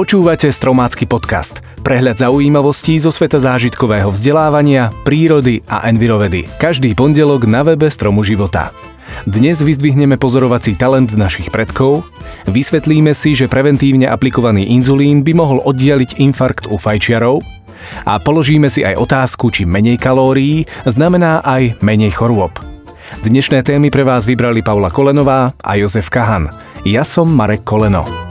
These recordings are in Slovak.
Počúvate Stromácky podcast. Prehľad zaujímavostí zo sveta zážitkového vzdelávania, prírody a envirovedy. Každý pondelok na webe Stromu života. Dnes vyzdvihneme pozorovací talent našich predkov, vysvetlíme si, že preventívne aplikovaný inzulín by mohol oddialiť infarkt u fajčiarov a položíme si aj otázku, či menej kalórií znamená aj menej chorôb. Dnešné témy pre vás vybrali Paula Kolenová a Jozef Kahan. Ja som Marek Koleno.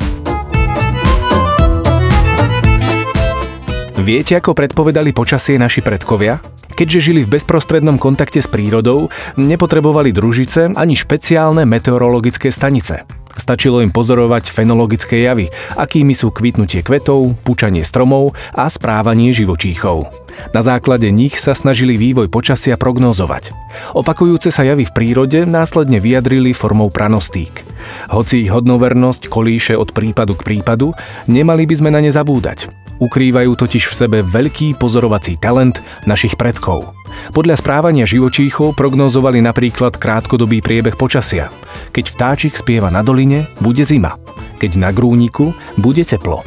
Viete, ako predpovedali počasie naši predkovia? Keďže žili v bezprostrednom kontakte s prírodou, nepotrebovali družice ani špeciálne meteorologické stanice. Stačilo im pozorovať fenologické javy, akými sú kvitnutie kvetov, pučanie stromov a správanie živočíchov. Na základe nich sa snažili vývoj počasia prognózovať. Opakujúce sa javy v prírode následne vyjadrili formou pranostík. Hoci ich hodnovernosť kolíše od prípadu k prípadu, nemali by sme na ne zabúdať. Ukrývajú totiž v sebe veľký pozorovací talent našich predkov. Podľa správania živočíchov prognozovali napríklad krátkodobý priebeh počasia. Keď vtáčik spieva na doline, bude zima. Keď na grúniku, bude teplo.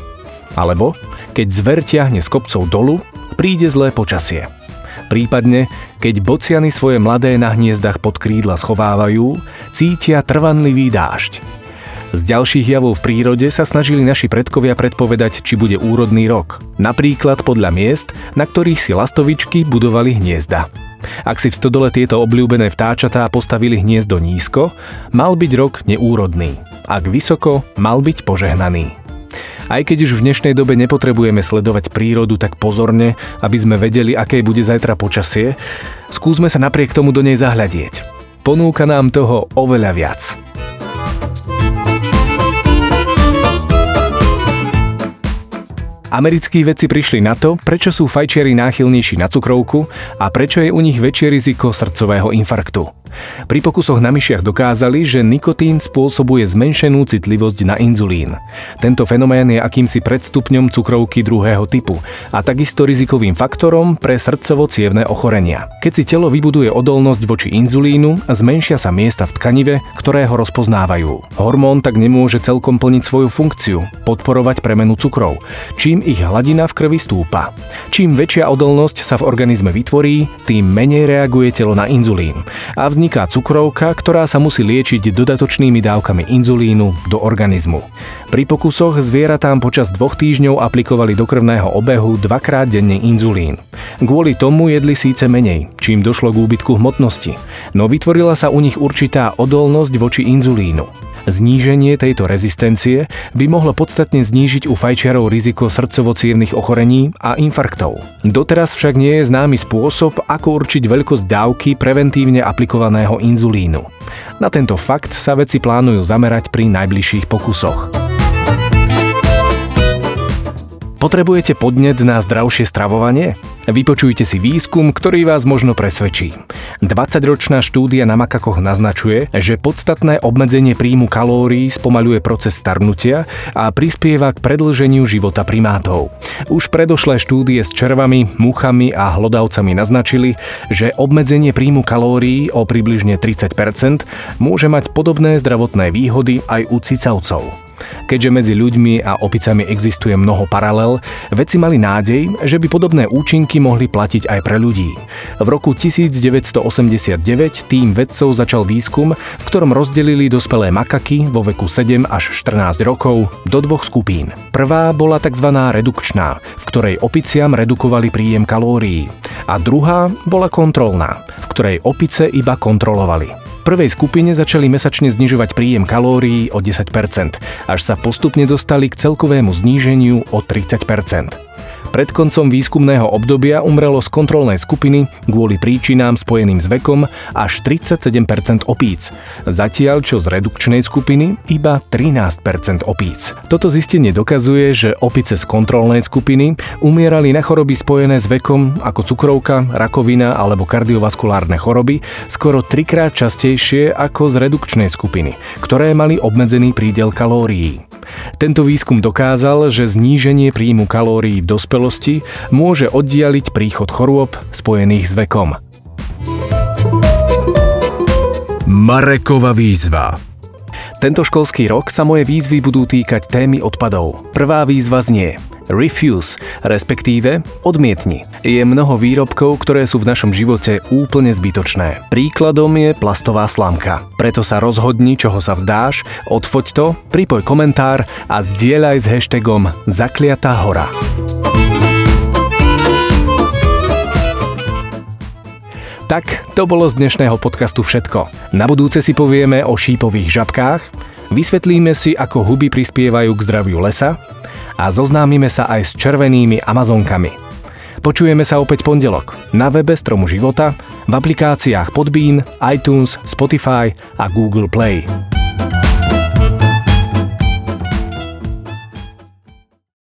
Alebo keď zver ťahne z kopcov dolu, príde zlé počasie. Prípadne, keď bociany svoje mladé na hniezdach pod krídla schovávajú, cítia trvanlivý dážď. Z ďalších javov v prírode sa snažili naši predkovia predpovedať, či bude úrodný rok. Napríklad podľa miest, na ktorých si lastovičky budovali hniezda. Ak si v stodole tieto obľúbené vtáčatá postavili hniezdo nízko, mal byť rok neúrodný. Ak vysoko, mal byť požehnaný. Aj keď už v dnešnej dobe nepotrebujeme sledovať prírodu tak pozorne, aby sme vedeli, aké bude zajtra počasie, skúsme sa napriek tomu do nej zahľadieť. Ponúka nám toho oveľa viac. Americkí vedci prišli na to, prečo sú fajčiari náchylnejší na cukrovku a prečo je u nich väčšie riziko srdcového infarktu. Pri pokusoch na myšiach dokázali, že nikotín spôsobuje zmenšenú citlivosť na inzulín. Tento fenomén je akýmsi predstupňom cukrovky druhého typu a takisto rizikovým faktorom pre srdcovo-cievne ochorenia. Keď si telo vybuduje odolnosť voči inzulínu, zmenšia sa miesta v tkanive, ktoré ho rozpoznávajú. Hormón tak nemôže celkom plniť svoju funkciu, podporovať premenu cukrov, čím ich hladina v krvi stúpa. Čím väčšia odolnosť sa v organizme vytvorí, tým menej reaguje telo na inzulín a vznik vzniká cukrovka, ktorá sa musí liečiť dodatočnými dávkami inzulínu do organizmu. Pri pokusoch zvieratám počas dvoch týždňov aplikovali do krvného obehu dvakrát denne inzulín. Kvôli tomu jedli síce menej, čím došlo k úbytku hmotnosti, no vytvorila sa u nich určitá odolnosť voči inzulínu. Zníženie tejto rezistencie by mohlo podstatne znížiť u fajčiarov riziko srdcovo ochorení a infarktov. Doteraz však nie je známy spôsob, ako určiť veľkosť dávky preventívne aplikovaného inzulínu. Na tento fakt sa veci plánujú zamerať pri najbližších pokusoch. Potrebujete podnet na zdravšie stravovanie? Vypočujte si výskum, ktorý vás možno presvedčí. 20-ročná štúdia na makakoch naznačuje, že podstatné obmedzenie príjmu kalórií spomaľuje proces starnutia a prispieva k predlženiu života primátov. Už predošlé štúdie s červami, muchami a hlodavcami naznačili, že obmedzenie príjmu kalórií o približne 30% môže mať podobné zdravotné výhody aj u cicavcov. Keďže medzi ľuďmi a opicami existuje mnoho paralel, vedci mali nádej, že by podobné účinky mohli platiť aj pre ľudí. V roku 1989 tým vedcov začal výskum, v ktorom rozdelili dospelé makaky vo veku 7 až 14 rokov do dvoch skupín. Prvá bola tzv. redukčná, v ktorej opiciam redukovali príjem kalórií a druhá bola kontrolná, v ktorej opice iba kontrolovali prvej skupine začali mesačne znižovať príjem kalórií o 10%, až sa postupne dostali k celkovému zníženiu o 30%. Pred koncom výskumného obdobia umrelo z kontrolnej skupiny kvôli príčinám spojeným s vekom až 37% opíc, zatiaľ čo z redukčnej skupiny iba 13% opíc. Toto zistenie dokazuje, že opice z kontrolnej skupiny umierali na choroby spojené s vekom ako cukrovka, rakovina alebo kardiovaskulárne choroby skoro trikrát častejšie ako z redukčnej skupiny, ktoré mali obmedzený prídel kalórií. Tento výskum dokázal, že zníženie príjmu kalórií v dospelosti môže oddialiť príchod chorôb spojených s vekom. Marekova výzva Tento školský rok sa moje výzvy budú týkať témy odpadov. Prvá výzva znie Refuse, respektíve odmietni. Je mnoho výrobkov, ktoré sú v našom živote úplne zbytočné. Príkladom je plastová slamka. Preto sa rozhodni, čoho sa vzdáš, odfoď to, pripoj komentár a zdieľaj s hashtagom Zakliatá hora. Tak, to bolo z dnešného podcastu všetko. Na budúce si povieme o šípových žabkách, vysvetlíme si, ako huby prispievajú k zdraviu lesa a zoznámime sa aj s červenými amazonkami. Počujeme sa opäť pondelok na webe Stromu života, v aplikáciách Podbean, iTunes, Spotify a Google Play.